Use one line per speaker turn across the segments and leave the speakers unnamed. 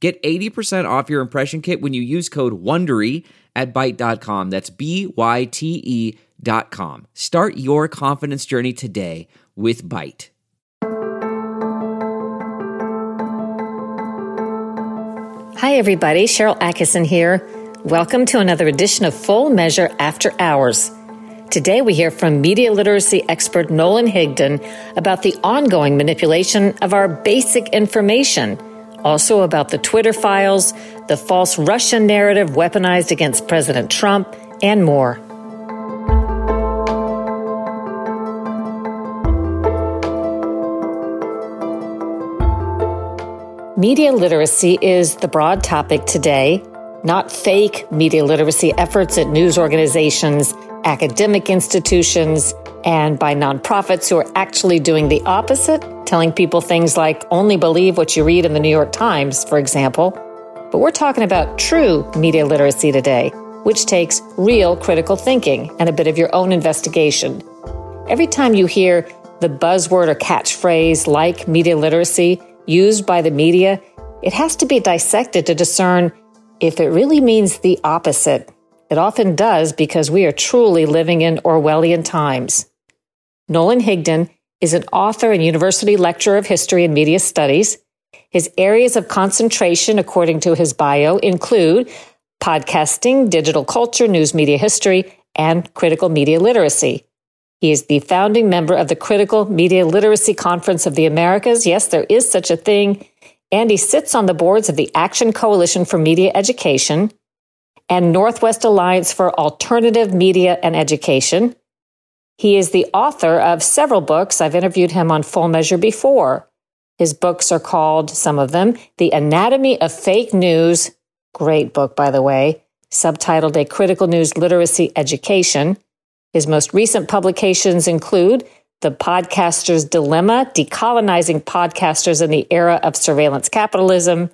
Get 80% off your impression kit when you use code WONDERY at Byte.com. That's B-Y-T-E dot com. Start your confidence journey today with Byte.
Hi, everybody. Sharyl Attkisson here. Welcome to another edition of Full Measure After Hours. Today, we hear from media literacy expert Nolan Higdon about the ongoing manipulation of our basic information – also about the Twitter files, the false Russian narrative weaponized against President Trump, and more. Media literacy is the broad topic today, not fake media literacy efforts at news organizations, academic institutions, and by nonprofits who are actually doing the opposite, telling people things like only believe what you read in the New York Times, for example. But we're talking about true media literacy today, which takes real critical thinking and a bit of your own investigation. Every time you hear the buzzword or catchphrase like media literacy used by the media, it has to be dissected to discern if it really means the opposite. It often does because we are truly living in Orwellian times. Nolan Higdon is an author and university lecturer of history and media studies. His areas of concentration, according to his bio, include podcasting, digital culture, news media history, and critical media literacy. He is the founding member of the Critical Media Literacy Conference of the Americas. Yes, there is such a thing. And he sits on the boards of the Action Coalition for Media Education and Northwest Alliance for Alternative Media and Education. He is the author of several books. I've interviewed him on Full Measure before. His books are called, some of them, The Anatomy of Fake News. Great book, by the way. Subtitled A Critical News Literacy Education. His most recent publications include The Podcaster's Dilemma Decolonizing Podcasters in the Era of Surveillance Capitalism,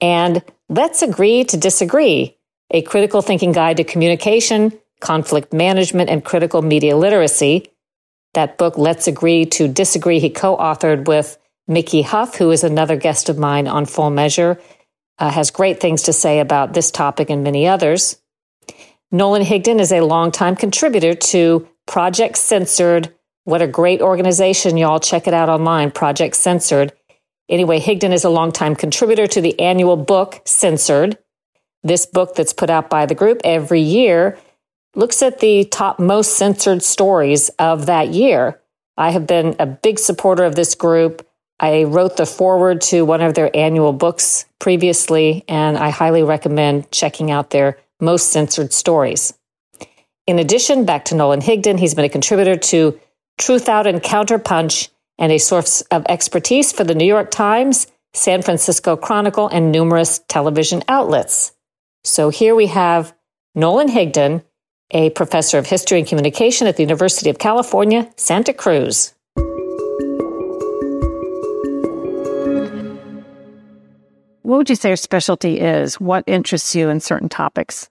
and Let's Agree to Disagree A Critical Thinking Guide to Communication, conflict management, and critical media literacy. That book, Let's Agree to Disagree, he co authored with Mickey Huff, who is another guest of mine on Full Measure, uh, has great things to say about this topic and many others. Nolan Higdon is a longtime contributor to Project Censored. What a great organization, y'all. Check it out online, Project Censored. Anyway, Higdon is a longtime contributor to the annual book Censored. This book that's put out by the group every year looks at the top most censored stories of that year. I have been a big supporter of this group. I wrote the foreword to one of their annual books previously, and I highly recommend checking out their most censored stories. In addition, back to Nolan Higdon, he's been a contributor to Truthout and Counterpunch and a source of expertise for the New York Times, San Francisco Chronicle, and numerous television outlets. So here we have Nolan Higdon a professor of history and communication at the University of California, Santa Cruz.
What would you say your specialty is? What interests you in certain topics?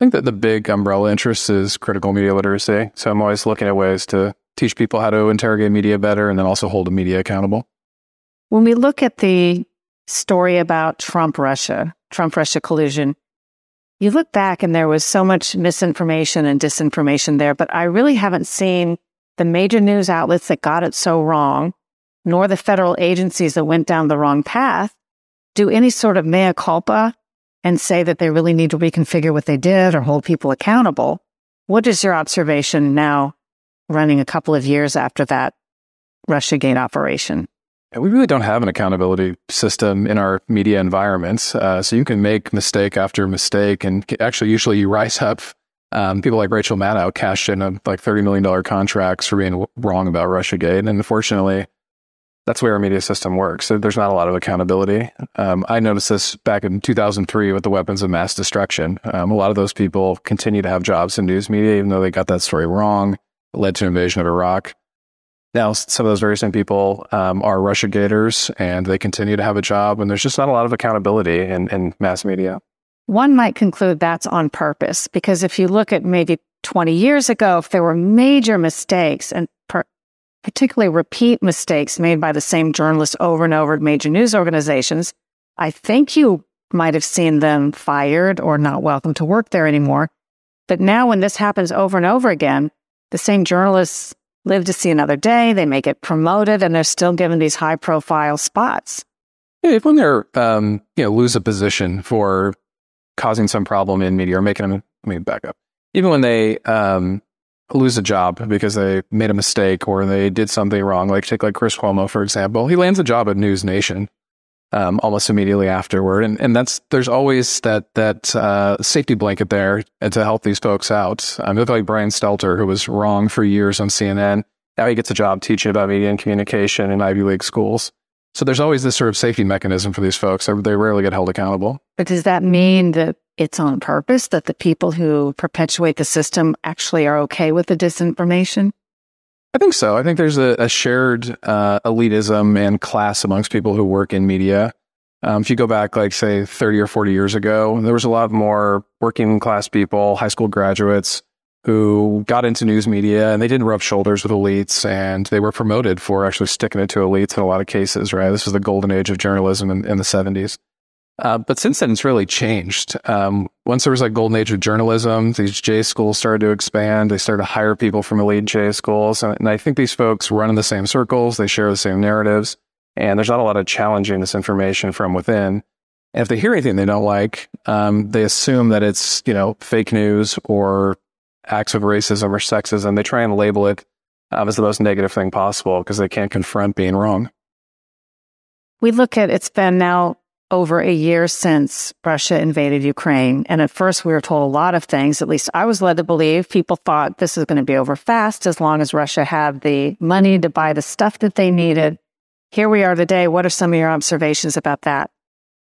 I think that the big umbrella interest is critical media literacy. So I'm always looking at ways to teach people how to interrogate media better and then also hold the media accountable.
When we look at the story about Trump Russia, Trump Russia collusion, you look back and there was so much misinformation and disinformation there, but I really haven't seen the major news outlets that got it so wrong, nor the federal agencies that went down the wrong path, do any sort of mea culpa and say that they really need to reconfigure what they did or hold people accountable. What is your observation now, running a couple of years after that Russiagate operation?
We really don't have an accountability system in our media environments. Uh, so you can make mistake after mistake, and actually, usually you rise up. Um, people like Rachel Maddow cashed in a, like $30 million contracts for being wrong about Russiagate. And unfortunately, that's where our media system works. So there's not a lot of accountability. Um, I noticed this back in 2003 with the weapons of mass destruction. Um, a lot of those people continue to have jobs in news media, even though they got that story wrong. Led to invasion of Iraq. Now, some of those very same people um, are Russia gators and they continue to have a job, and there's just not a lot of accountability in, in mass media.
One might conclude that's on purpose because if you look at maybe 20 years ago, if there were major mistakes and per- particularly repeat mistakes made by the same journalists over and over at major news organizations, I think you might have seen them fired or not welcome to work there anymore. But now, when this happens over and over again, the same journalists live to see another day, they may get promoted, and they're still given these high profile spots.
Yeah, when they're, um, you know, lose a position for causing some problem in media or making them, let me back up. Even when they um, lose a job because they made a mistake or they did something wrong. Like take like Chris Cuomo for example, he lands a job at News Nation um, almost immediately afterward, and and that's there's always that that uh, safety blanket there to help these folks out. Um, like Brian Stelter, who was wrong for years on CNN. Now he gets a job teaching about media and communication in Ivy League schools. So there's always this sort of safety mechanism for these folks. They rarely get held accountable.
But does that mean that it's on purpose that the people who perpetuate the system actually are okay with the disinformation?
I think so. I think there's a, a shared uh, elitism and class amongst people who work in media. Um, if you go back, like, say, 30 or 40 years ago, there was a lot more working class people, high school graduates who got into news media and they didn't rub shoulders with elites and they were promoted for actually sticking it to elites in a lot of cases, right? This was the golden age of journalism in, in the 70s. Uh, but since then, it's really changed. Um, once there was like golden age of journalism, these J schools started to expand. They started to hire people from elite J schools, and, and I think these folks run in the same circles. They share the same narratives, and there's not a lot of challenging this information from within. And if they hear anything they don't like, um, they assume that it's you know fake news or acts of racism or sexism. They try and label it um, as the most negative thing possible because they can't confront being wrong.
We look at it's been now over a year since Russia invaded Ukraine. And at first, we were told a lot of things. At least I was led to believe people thought this is going to be over fast as long as Russia had the money to buy the stuff that they needed. Here we are today. What are some of your observations about that?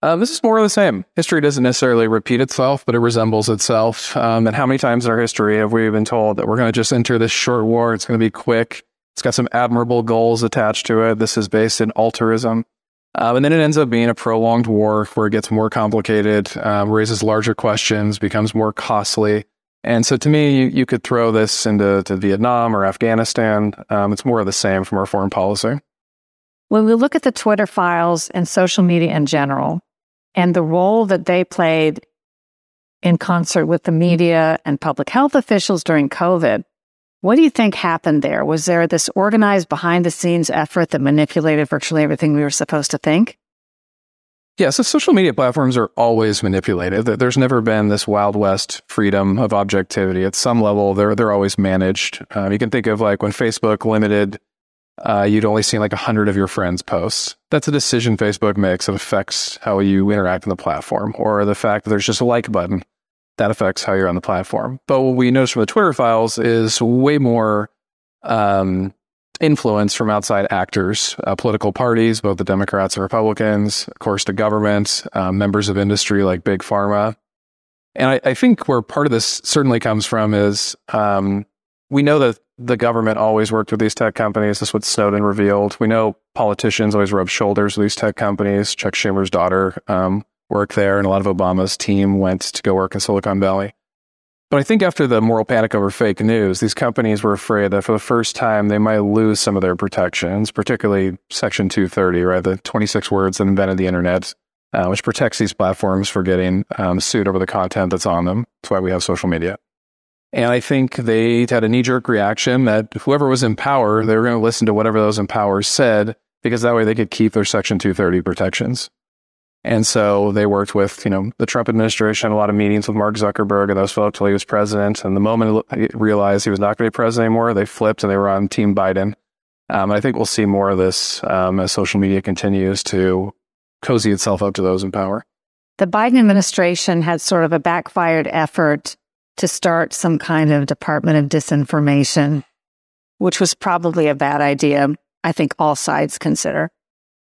Um, this is more of the same. History doesn't necessarily repeat itself, but it resembles itself. Um, and how many times in our history have we been told that we're going to just enter this short war? It's going to be quick. It's got some admirable goals attached to it. This is based in altruism. Um, and then it ends up being a prolonged war where it gets more complicated, um, raises larger questions, becomes more costly. And so to me, you, you could throw this into to Vietnam or Afghanistan. Um, it's more of the same from our foreign policy.
When we look at the Twitter files and social media in general, and the role that they played in concert with the media and public health officials during COVID, what do you think happened there? Was there this organized behind the scenes effort that manipulated virtually everything we were supposed to think?
Yeah, so social media platforms are always manipulated. There's never been this wild west freedom of objectivity. At some level, they're they're always managed. Um, you can think of like when Facebook limited, uh, you'd only see like hundred of your friends' posts. That's a decision Facebook makes that affects how you interact on the platform, or the fact that there's just a like button that affects how you're on the platform. But what we notice from the Twitter files is way more um, influence from outside actors, uh, political parties, both the Democrats and Republicans, of course, the government, uh, members of industry like Big Pharma. And I, I, think where part of this certainly comes from is um, we know that the government always worked with these tech companies. That's what Snowden revealed. We know politicians always rub shoulders with these tech companies. Chuck Schumer's daughter um, work there, and a lot of Obama's team went to go work in Silicon Valley. But I think after the moral panic over fake news, these companies were afraid that for the first time they might lose some of their protections, particularly Section 230, right? The 26 words that invented the internet, uh, which protects these platforms for getting um, sued over the content that's on them. That's why we have social media. And I think they had a knee jerk reaction that whoever was in power, they were going to listen to whatever those in power said, because that way they could keep their Section 230 protections. And so they worked with, you know, the Trump administration, a lot of meetings with Mark Zuckerberg and those folks while he was president. And the moment he realized he was not going to be president anymore, they flipped and they were on Team Biden. Um, I think we'll see more of this um, as social media continues to cozy itself up to those in power.
The Biden administration had sort of a backfired effort to start some kind of Department of Disinformation, which was probably a bad idea. I think all sides consider.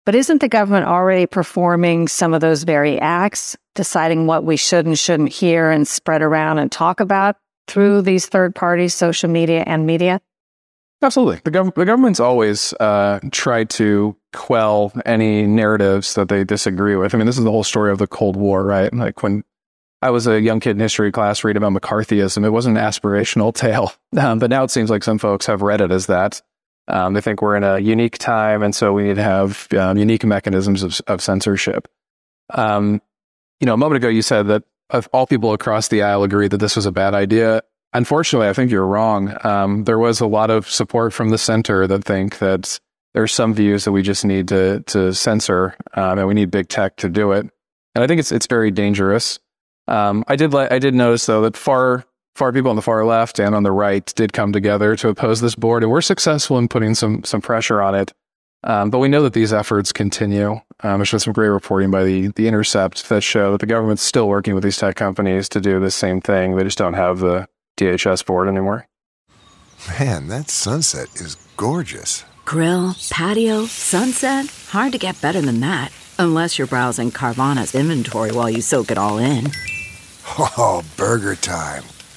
But isn't the government already performing some of those very acts, deciding what we should and shouldn't hear and spread around and talk about through these third parties, social media and media?
Absolutely. The, gov- the government's always uh, tried to quell any narratives that they disagree with. I mean, this is the whole story of the Cold War, right? Like when I was a young kid in history class reading about McCarthyism, it wasn't an aspirational tale. Um, but now it seems like some folks have read it as that. Um, they think we're in a unique time, and so we need to have um, unique mechanisms of, of censorship. Um, you know, a moment ago you said that all people across the aisle agree that this was a bad idea. Unfortunately, I think you're wrong. Um, there was a lot of support from the center that think that there's some views that we just need to to censor, um, and we need big tech to do it. And I think it's it's very dangerous. Um, I did I did notice though that far far people on the far left and on the right did come together to oppose this board, and we're successful in putting some some pressure on it. Um, but we know that these efforts continue. Um, there's been some great reporting by the the Intercept that show that the government's still working with these tech companies to do the same thing. They just don't have the DHS board anymore.
Man, that sunset is gorgeous.
Grill, patio, sunset. Hard to get better than that. Unless you're browsing Carvana's inventory while you soak it all in.
Oh, burger time.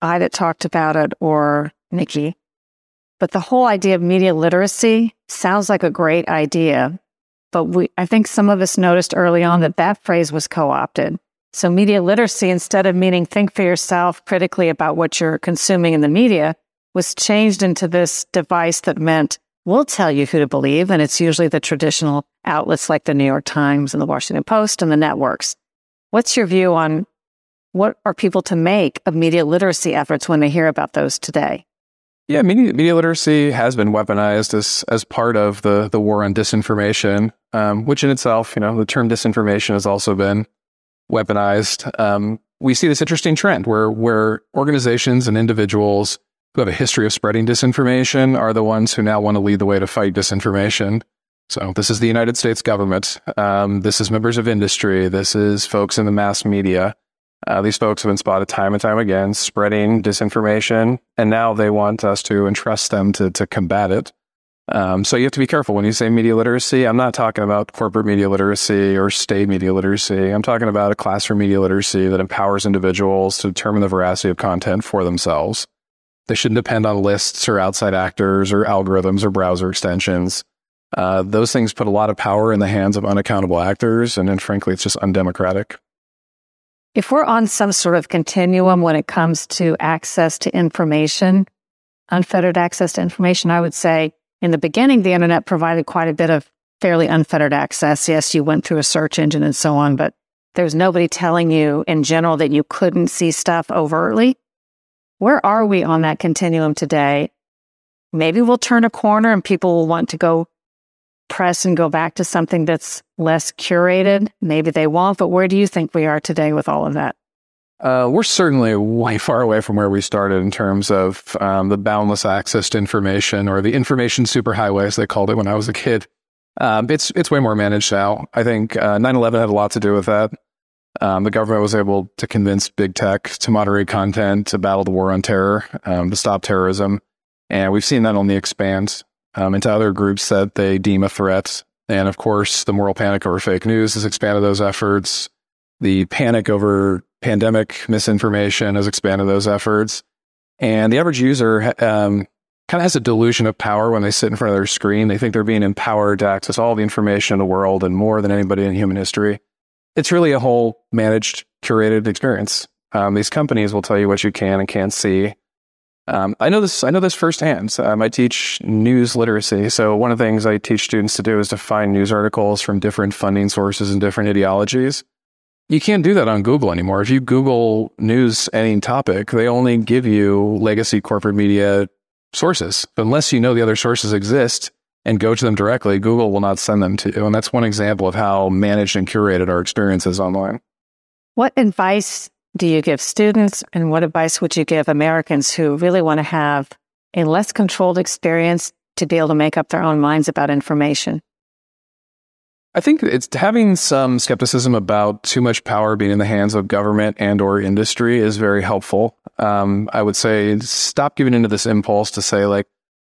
I that talked about it or Nikki, but the whole idea of media literacy sounds like a great idea. But we, I think some of us noticed early on that that phrase was co opted. So media literacy, instead of meaning think for yourself critically about what you're consuming in the media, was changed into this device that meant we'll tell you who to believe. And it's usually the traditional outlets like the New York Times and the Washington Post and the networks. What's your view on what are people to make of media literacy efforts when they hear about those today?
Yeah, media, media literacy has been weaponized as as part of the the war on disinformation, um, which in itself, you know, the term disinformation has also been weaponized. Um, we see this interesting trend where where organizations and individuals who have a history of spreading disinformation are the ones who now want to lead the way to fight disinformation. So this is the United States government. Um, this is members of industry. This is folks in the mass media. Uh, these folks have been spotted time and time again spreading disinformation, and now they want us to entrust them to to combat it. Um, so you have to be careful when you say media literacy. I'm not talking about corporate media literacy or state media literacy. I'm talking about a classroom media literacy that empowers individuals to determine the veracity of content for themselves. They shouldn't depend on lists or outside actors or algorithms or browser extensions. Uh, those things put a lot of power in the hands of unaccountable actors, and then frankly, it's just undemocratic.
If we're on some sort of continuum when it comes to access to information, unfettered access to information, I would say in the beginning, the internet provided quite a bit of fairly unfettered access. Yes, you went through a search engine and so on, but there's nobody telling you in general that you couldn't see stuff overtly. Where are we on that continuum today? Maybe we'll turn a corner and people will want to go press and go back to something that's less curated. Maybe they won't, but where do you think we are today with all of that?
Uh, we're certainly way far away from where we started in terms of um, the boundless access to information or the information superhighway, as they called it when I was a kid. Um, it's it's way more managed now. I think uh, 9/11 had a lot to do with that. Um, the government was able to convince big tech to moderate content, to battle the war on terror, um, to stop terrorism, and we've seen that only expand um, into other groups that they deem a threat. And of course, the moral panic over fake news has expanded those efforts. The panic over pandemic misinformation has expanded those efforts. And the average user um, kind of has a delusion of power when they sit in front of their screen. They think they're being empowered to access all the information in the world and more than anybody in human history. It's really a whole managed, curated experience. Um, these companies will tell you what you can and can't see. Um, I know this. I know this firsthand. Um, I teach news literacy. So one of the things I teach students to do is to find news articles from different funding sources and different ideologies. You can't do that on Google anymore. If you Google news any topic, they only give you legacy corporate media sources. But unless you know the other sources exist and go to them directly, Google will not send them to you. And that's one example of how managed and curated our experience is online.
What advice do you give students and what advice would you give Americans who really want to have a less controlled experience to be able to make up their own minds about information?
I think it's having some skepticism about too much power being in the hands of government and or industry is very helpful. Um, I would say stop giving into this impulse to say like,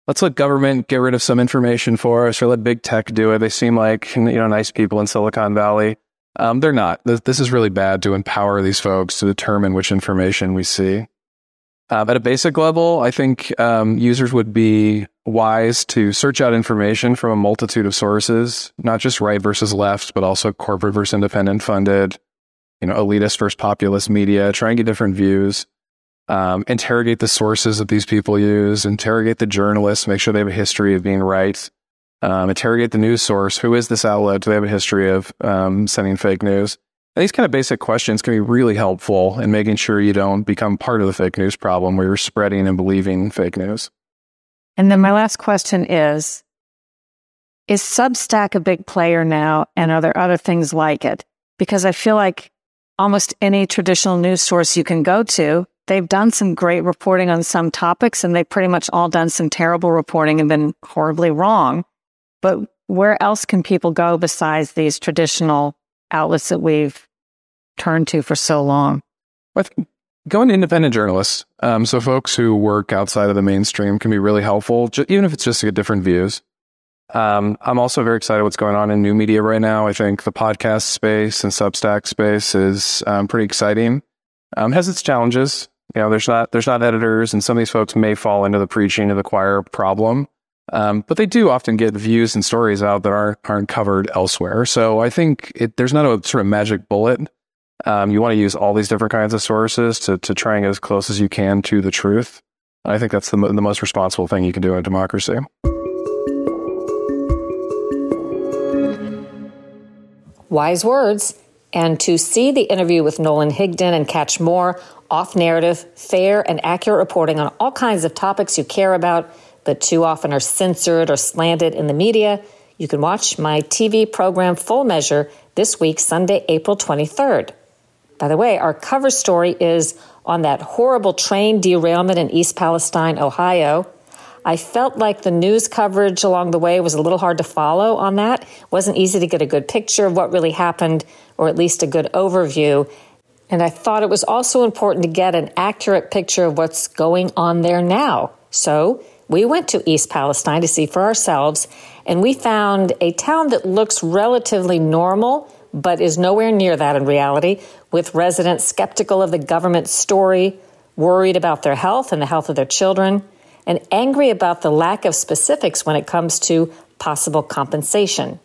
let's let government get rid of some information for us or let big tech do it. They seem like you know nice people in Silicon Valley. Um, they're not. This, this, is really bad to empower these folks to determine which information we see. Uh, at a basic level, I think um, users would be wise to search out information from a multitude of sources, not just right versus left, but also corporate versus independent funded, you know, elitist versus populist media. Try and get different views. Um, interrogate the sources that these people use. Interrogate the journalists. Make sure they have a history of being right um, interrogate the news source. Who is this outlet? Do they have a history of um, sending fake news? And these kind of basic questions can be really helpful in making sure you don't become part of the fake news problem where you're spreading and believing fake news.
And then my last question is Is Substack a big player now? And are there other things like it? Because I feel like almost any traditional news source you can go to, they've done some great reporting on some topics and they've pretty much all done some terrible reporting and been horribly wrong. But where else can people go besides these traditional outlets that we've turned to for so long?
Think going to independent journalists, um, so folks who work outside of the mainstream can be really helpful, even if it's just to get different views. Um, I'm also very excited what's going on in new media right now. I think the podcast space and Substack space is um, pretty exciting. Um, has its challenges. You know, there's not there's not editors, and some of these folks may fall into the preaching to the choir problem. Um, but they do often get views and stories out that aren't, aren't covered elsewhere. So I think it, there's not a sort of magic bullet. Um, you want to use all these different kinds of sources to, to try and get as close as you can to the truth. I think that's the, the most responsible thing you can do in a democracy.
Wise words. And to see the interview with Nolan Higdon and catch more off narrative, fair, and accurate reporting on all kinds of topics you care about but too often are censored or slanted in the media, you can watch my TV program Full Measure this week, Sunday, April 23rd. By the way, our cover story is on that horrible train derailment in East Palestine, Ohio. I felt like the news coverage along the way was a little hard to follow on that. It wasn't easy to get a good picture of what really happened, or at least a good overview. And I thought it was also important to get an accurate picture of what's going on there now. So we went to East Palestine to see for ourselves, and we found a town that looks relatively normal, but is nowhere near that in reality, with residents skeptical of the government's story, worried about their health and the health of their children, and angry about the lack of specifics when it comes to possible compensation.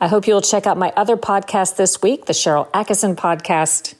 I hope you'll check out my other podcast this week, the Sharyl Attkisson podcast.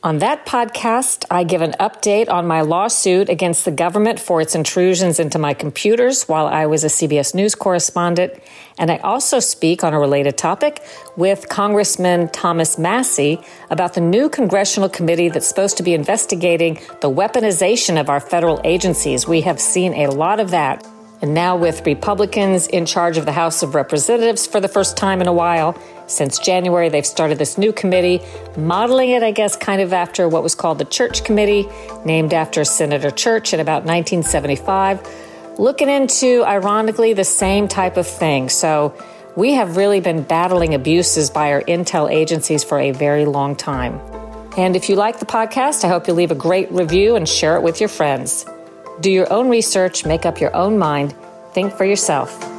On that podcast, I give an update on my lawsuit against the government for its intrusions into my computers while I was a CBS News correspondent. And I also speak on a related topic with Congressman Thomas Massie about the new congressional committee that's supposed to be investigating the weaponization of our federal agencies. We have seen a lot of that. And now, with Republicans in charge of the House of Representatives for the first time in a while, since January, they've started this new committee, modeling it, I guess, kind of after what was called the Church Committee, named after Senator Church in about 1975, looking into, ironically, the same type of thing. So, we have really been battling abuses by our intel agencies for a very long time. And if you like the podcast, I hope you'll leave a great review and share it with your friends. Do your own research, make up your own mind, think for yourself.